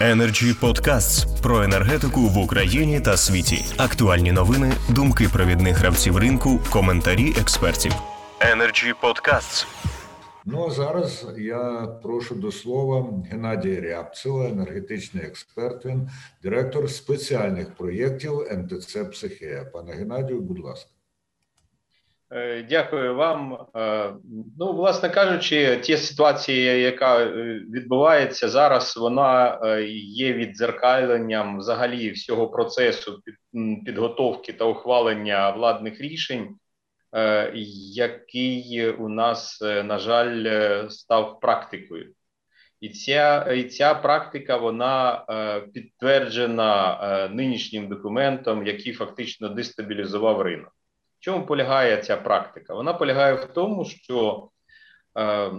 Energy Podcasts про енергетику в Україні та світі. Актуальні новини, думки провідних гравців ринку, коментарі експертів. Energy Podcasts. Ну а зараз я прошу до слова Геннадія Рябцева, енергетичний експерт, він директор спеціальних проєктів МТЦ Психія. Пане Геннадію, будь ласка. Е, дякую вам. Е, ну, власне кажучи, ті ситуації, яка е, відбувається зараз, вона є віддзеркаленням взагалі всього процесу підготовки та ухвалення владних рішень, який у нас, на жаль, став практикою. І ця і ця практика вона підтверджена нинішнім документом, який фактично дестабілізував ринок чому полягає ця практика? Вона полягає в тому, що е,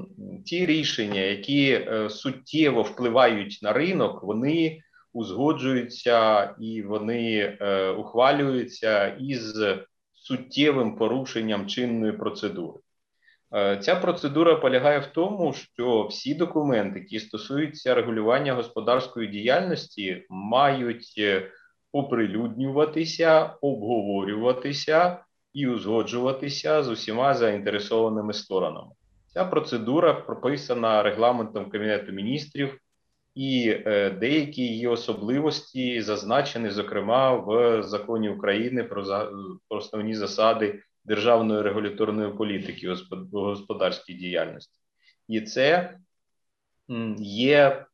ті рішення, які е, суттєво впливають на ринок, вони узгоджуються і вони е, ухвалюються із суттєвим порушенням чинної процедури. Е, ця процедура полягає в тому, що всі документи, які стосуються регулювання господарської діяльності, мають е, оприлюднюватися, обговорюватися і узгоджуватися з усіма заінтересованими сторонами. Ця процедура прописана регламентом Кабінету міністрів, і е, деякі її особливості зазначені, зокрема, в законі України про, основні засади державної регуляторної політики господарській діяльності. І це є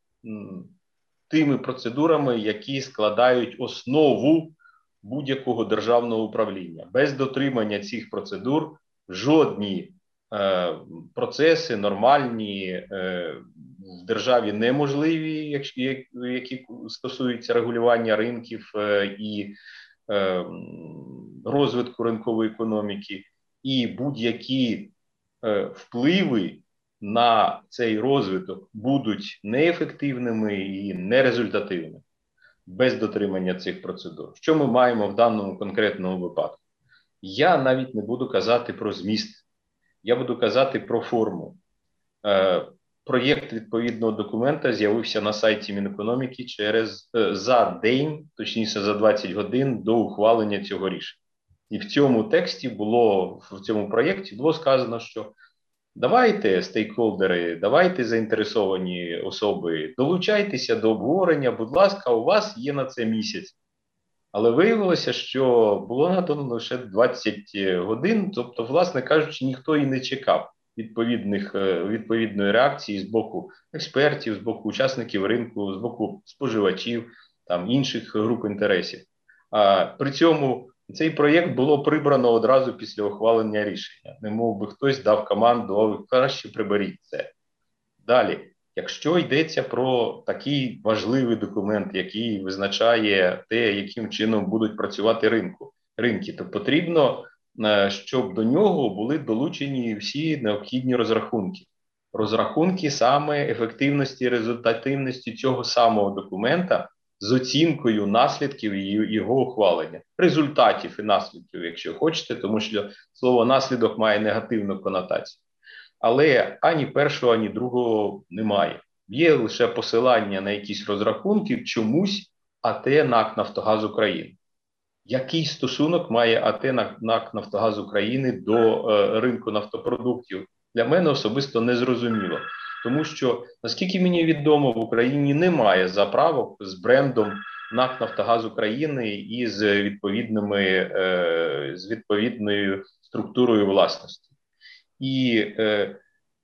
тими процедурами, які складають основу будь-якого державного управління. Без дотримання цих процедур жодні е, процеси нормальні е, в державі неможливі, якщо які стосуються регулювання ринків е, і е, розвитку ринкової економіки, і будь-які е, впливи. На цей розвиток будуть неефективними і нерезультативними без дотримання цих процедур. Що ми маємо в даному конкретному випадку? Я навіть не буду казати про зміст, я буду казати про форму. Е, Проєкт відповідного документа з'явився на сайті Мінекономіки через е, за день, точніше за 20 годин до ухвалення цього рішення. І в цьому тексті було в цьому проєкті було сказано, що Давайте, стейкхолдери, давайте заінтересовані особи, долучайтеся до обговорення. Будь ласка, у вас є на це місяць. Але виявилося, що було надано лише 20 годин, тобто, власне кажучи, ніхто і не чекав відповідних, е, відповідної реакції з боку експертів, з боку учасників ринку, з боку споживачів, там інших груп інтересів. А при цьому цей проєкт було прибрано одразу після ухвалення рішення. Не мов би хтось дав команду, краще приберіть це. Далі, якщо йдеться про такий важливий документ, який визначає те, яким чином будуть працювати ринку, ринки, то потрібно, е, щоб до нього були долучені всі необхідні розрахунки. Розрахунки саме ефективності і результативності цього самого документа з оцінкою наслідків його ухвалення, результатів і наслідків, якщо хочете, тому що слово наслідок має негативну конотацію. Але ані першого, ані другого немає. Є лише посилання на якісь розрахунки чомусь АТ НАК Нафтогаз України. Який стосунок має АТ НАК Нафтогаз України до е, ринку нафтопродуктів? Для мене особисто не зрозуміло. Тому що, наскільки мені відомо, в Україні немає заправок з брендом НАК Нафтогаз України і з відповідними е, з відповідною структурою власності. І е,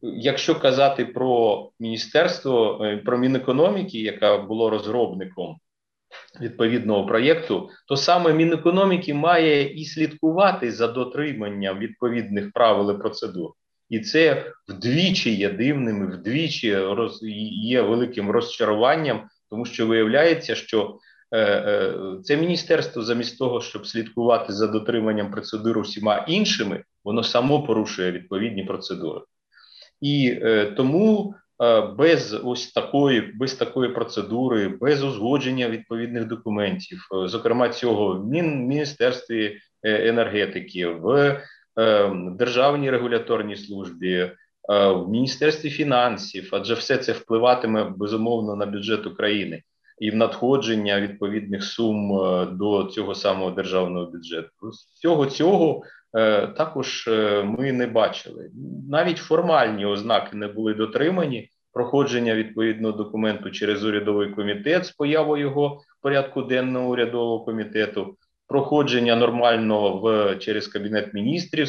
якщо казати про міністерство, е, про Мінекономіки, яка було розробником відповідного проєкту, то саме Мінекономіки має і слідкувати за дотриманням відповідних правил і процедур. І це вдвічі є дивним, вдвічі роз, є великим розчаруванням, тому що виявляється, що е, е, це міністерство, замість того, щоб слідкувати за дотриманням процедур усіма іншими, воно само порушує відповідні процедури. І е, тому без ось такої, без такої процедури, без узгодження відповідних документів, зокрема цього в Міністерстві енергетики, в державній регуляторній службі, е, в міністерстві фінансів, адже все це впливатиме безумовно на бюджет України. і в надходження відповідних сум е, до цього самого державного бюджету. Всього цього е, також ми не бачили. Навіть формальні ознаки не були дотримані. Проходження відповідного документу через урядовий комітет з появою його в порядку денного урядового комітету, проходження нормального в через кабінет міністрів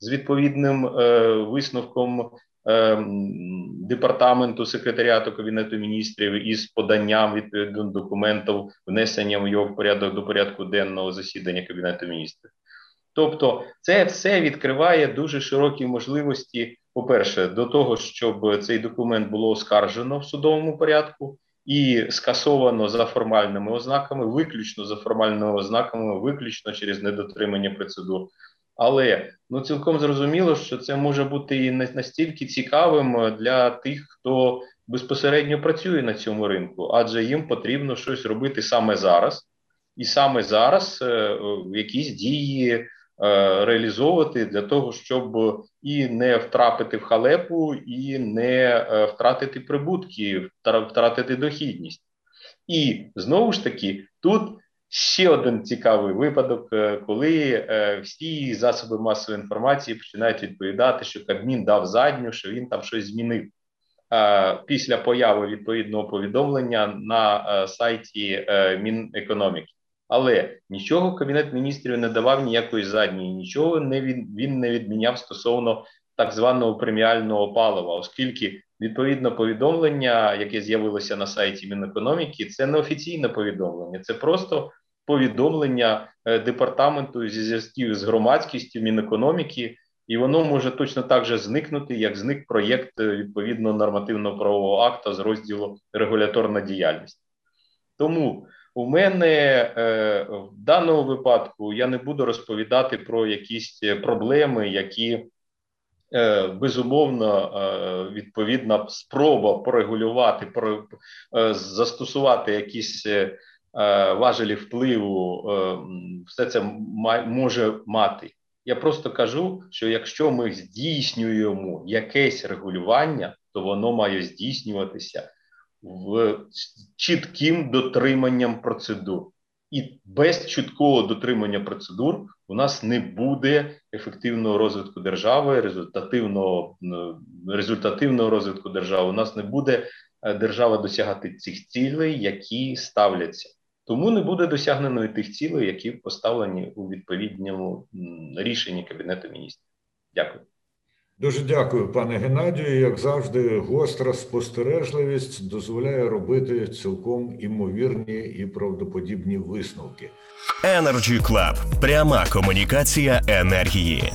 з- відповідним е, висновком е, департаменту секретаріату кабінету міністрів із поданням відповідних документів, внесенням його в порядок до порядку денного засідання кабінету міністрів. Тобто, це все відкриває дуже широкі можливості. По-перше, до того, щоб цей документ було оскаржено в судовому порядку і скасовано за формальними ознаками, виключно за формальними ознаками, виключно через недотримання процедур. Але ну цілком зрозуміло, що це може бути і не настільки цікавим для тих, хто безпосередньо працює на цьому ринку, адже їм потрібно щось робити саме зараз, і саме зараз е, якісь дії реалізовувати для того, щоб і не втрапити в халепу, і не е, втратити прибутки, втра- втратити дохідність. І знову ж таки, тут ще один цікавий випадок, е, коли е, всі засоби масової інформації починають відповідати, що Кабмін дав задню, що він там щось змінив. Е, Після появи відповідного повідомлення на е, сайті е, Мінекономіки. Але нічого Кабінет міністрів не давав ніякої задньої, нічого не він, він не відміняв стосовно так званого преміального палива, оскільки відповідно повідомлення, яке з'явилося на сайті Мінекономіки, це не офіційне повідомлення, це просто повідомлення е, департаменту зі зв'язків з громадськістю Мінекономіки, і воно може точно так же зникнути, як зник проєкт е, відповідно нормативного правового акта з розділу регуляторна діяльність. Тому у мене е, в даному випадку я не буду розповідати про якісь е, проблеми, які е, безумовно відповідна спроба порегулювати, про, застосувати якісь важелі впливу, все це ма- може мати. Я просто кажу, що якщо ми здійснюємо якесь регулювання, то воно має здійснюватися в чітким дотриманням процедур. І без чіткого дотримання процедур у нас не буде ефективного розвитку держави, результативного, результативного розвитку держави. У нас не буде е, держава досягати цих цілей, які ставляться. Тому не буде досягнено і тих цілей, які поставлені у відповідному рішенні Кабінету міністрів. Дякую. Дуже дякую, пане Геннадію. Як завжди, гостра спостережливість дозволяє робити цілком імовірні і правдоподібні висновки. Energy Club. Пряма комунікація енергії.